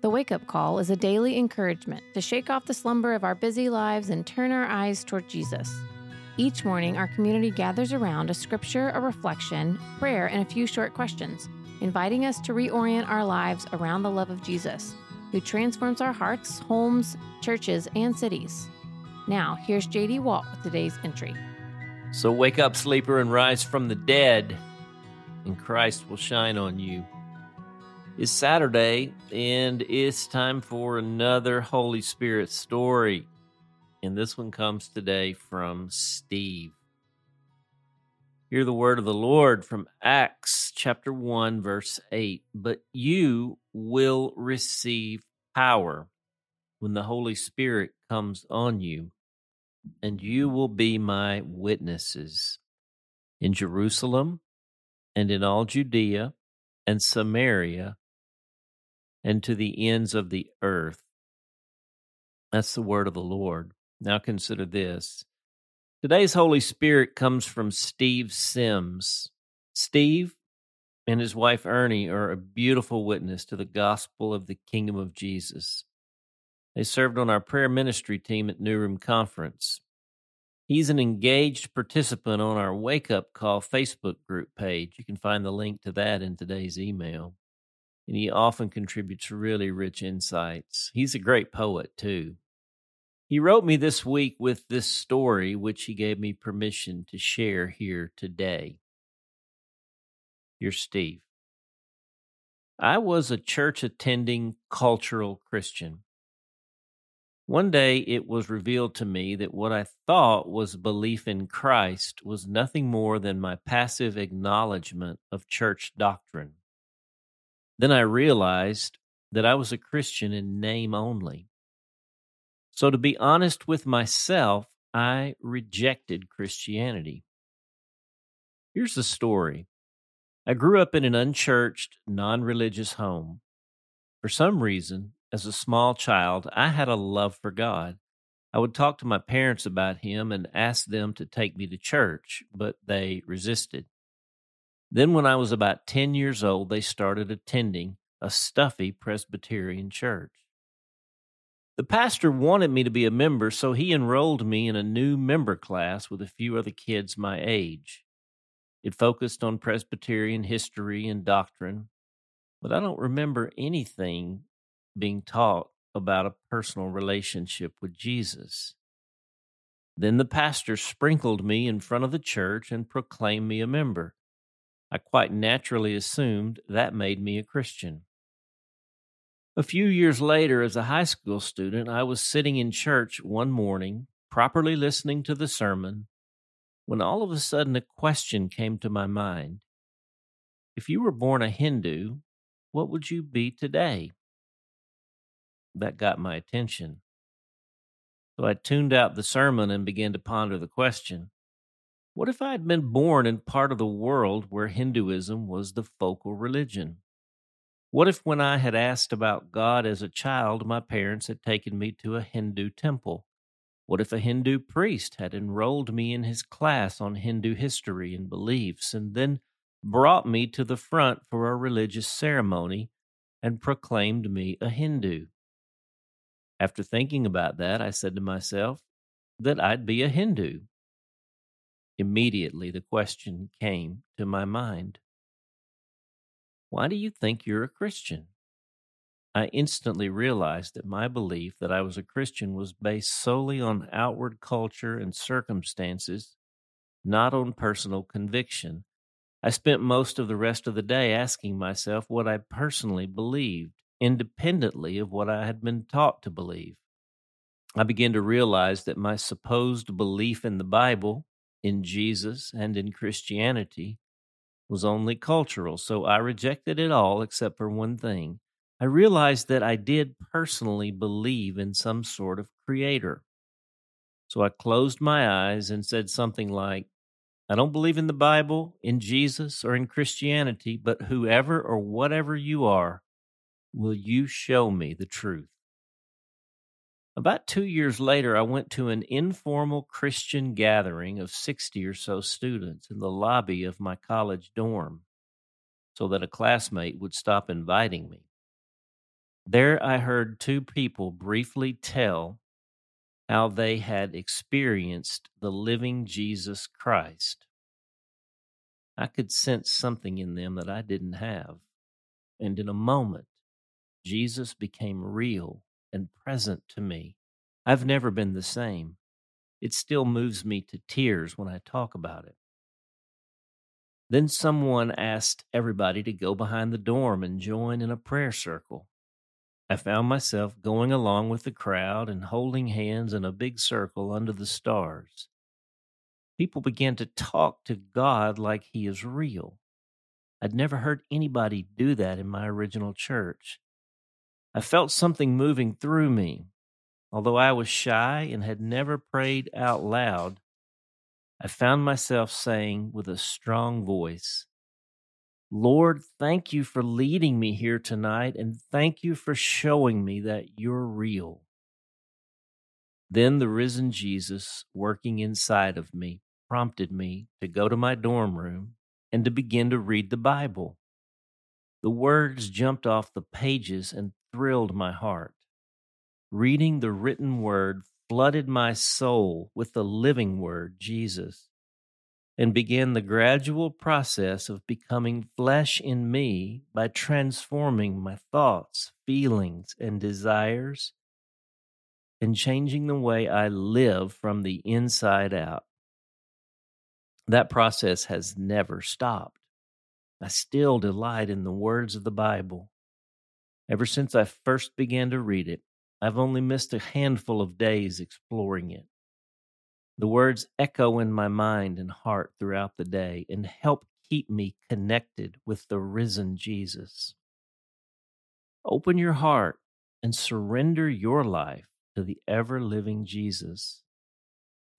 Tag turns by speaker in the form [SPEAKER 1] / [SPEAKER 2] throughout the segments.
[SPEAKER 1] The Wake Up Call is a daily encouragement to shake off the slumber of our busy lives and turn our eyes toward Jesus. Each morning, our community gathers around a scripture, a reflection, prayer, and a few short questions, inviting us to reorient our lives around the love of Jesus, who transforms our hearts, homes, churches, and cities. Now, here's JD Walt with today's entry.
[SPEAKER 2] So wake up, sleeper, and rise from the dead, and Christ will shine on you. It's Saturday, and it's time for another Holy Spirit story. And this one comes today from Steve. Hear the word of the Lord from Acts chapter 1, verse 8. But you will receive power when the Holy Spirit comes on you, and you will be my witnesses in Jerusalem and in all Judea and Samaria and to the ends of the earth. That's the word of the Lord. Now consider this. Today's Holy Spirit comes from Steve Sims. Steve and his wife Ernie are a beautiful witness to the gospel of the kingdom of Jesus. They served on our prayer ministry team at New Room Conference. He's an engaged participant on our Wake Up Call Facebook group page. You can find the link to that in today's email and he often contributes really rich insights. He's a great poet, too. He wrote me this week with this story, which he gave me permission to share here today. You're Steve. I was a church attending cultural Christian. One day it was revealed to me that what I thought was belief in Christ was nothing more than my passive acknowledgement of church doctrine. Then I realized that I was a Christian in name only. So, to be honest with myself, I rejected Christianity. Here's the story I grew up in an unchurched, non religious home. For some reason, as a small child, I had a love for God. I would talk to my parents about Him and ask them to take me to church, but they resisted. Then, when I was about 10 years old, they started attending a stuffy Presbyterian church. The pastor wanted me to be a member, so he enrolled me in a new member class with a few other kids my age. It focused on Presbyterian history and doctrine, but I don't remember anything being taught about a personal relationship with Jesus. Then the pastor sprinkled me in front of the church and proclaimed me a member. I quite naturally assumed that made me a Christian. A few years later, as a high school student, I was sitting in church one morning, properly listening to the sermon, when all of a sudden a question came to my mind. If you were born a Hindu, what would you be today? That got my attention. So I tuned out the sermon and began to ponder the question what if I had been born in part of the world where Hinduism was the focal religion? What if, when I had asked about God as a child, my parents had taken me to a Hindu temple? What if a Hindu priest had enrolled me in his class on Hindu history and beliefs, and then brought me to the front for a religious ceremony and proclaimed me a Hindu? After thinking about that, I said to myself that I'd be a Hindu Immediately the question came to my mind Why do you think you're a Christian? I instantly realized that my belief that I was a Christian was based solely on outward culture and circumstances, not on personal conviction. I spent most of the rest of the day asking myself what I personally believed, independently of what I had been taught to believe. I began to realize that my supposed belief in the Bible in Jesus and in Christianity was only cultural, so I rejected it all except for one thing. I realized that I did personally believe in some sort of creator. So I closed my eyes and said something like, I don't believe in the Bible, in Jesus, or in Christianity, but whoever or whatever you are, will you show me the truth? About two years later, I went to an informal Christian gathering of 60 or so students in the lobby of my college dorm so that a classmate would stop inviting me. There I heard two people briefly tell how they had experienced the living Jesus Christ. I could sense something in them that I didn't have. And in a moment, Jesus became real and present to me. I've never been the same. It still moves me to tears when I talk about it. Then someone asked everybody to go behind the dorm and join in a prayer circle. I found myself going along with the crowd and holding hands in a big circle under the stars. People began to talk to God like He is real. I'd never heard anybody do that in my original church. I felt something moving through me. Although I was shy and had never prayed out loud, I found myself saying with a strong voice, Lord, thank you for leading me here tonight, and thank you for showing me that you're real. Then the risen Jesus, working inside of me, prompted me to go to my dorm room and to begin to read the Bible. The words jumped off the pages and thrilled my heart. Reading the written word flooded my soul with the living word, Jesus, and began the gradual process of becoming flesh in me by transforming my thoughts, feelings, and desires and changing the way I live from the inside out. That process has never stopped. I still delight in the words of the Bible. Ever since I first began to read it, I've only missed a handful of days exploring it. The words echo in my mind and heart throughout the day and help keep me connected with the risen Jesus. Open your heart and surrender your life to the ever living Jesus.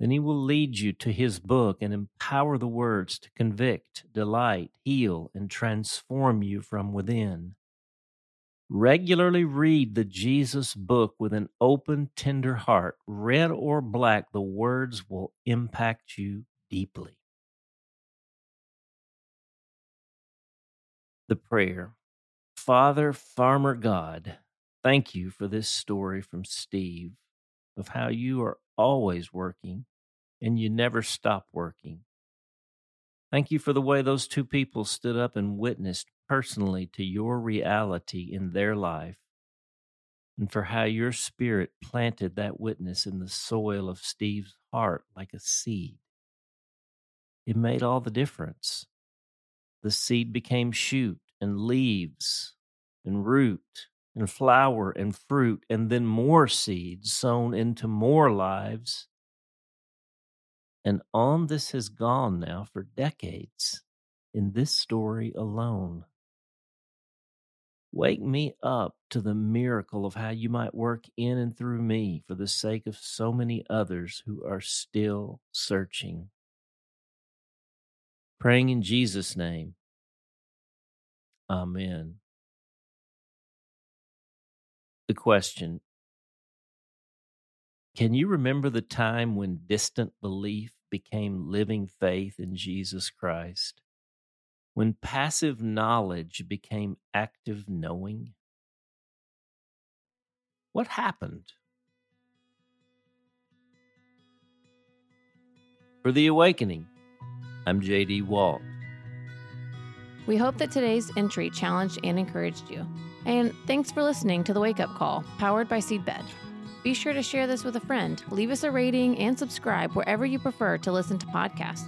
[SPEAKER 2] Then he will lead you to his book and empower the words to convict, delight, heal, and transform you from within. Regularly read the Jesus book with an open, tender heart. Red or black, the words will impact you deeply. The prayer Father, Farmer God, thank you for this story from Steve of how you are always working and you never stop working. Thank you for the way those two people stood up and witnessed personally to your reality in their life, and for how your spirit planted that witness in the soil of Steve's heart like a seed. It made all the difference. The seed became shoot and leaves and root and flower and fruit, and then more seeds sown into more lives and on this has gone now for decades in this story alone. Wake me up to the miracle of how you might work in and through me for the sake of so many others who are still searching. Praying in Jesus' name. Amen. The question can you remember the time when distant belief became living faith in Jesus Christ? When passive knowledge became active knowing? What happened? For the awakening, I'm JD Walt.
[SPEAKER 1] We hope that today's entry challenged and encouraged you. And thanks for listening to the Wake Up Call, powered by Seedbed. Be sure to share this with a friend, leave us a rating, and subscribe wherever you prefer to listen to podcasts.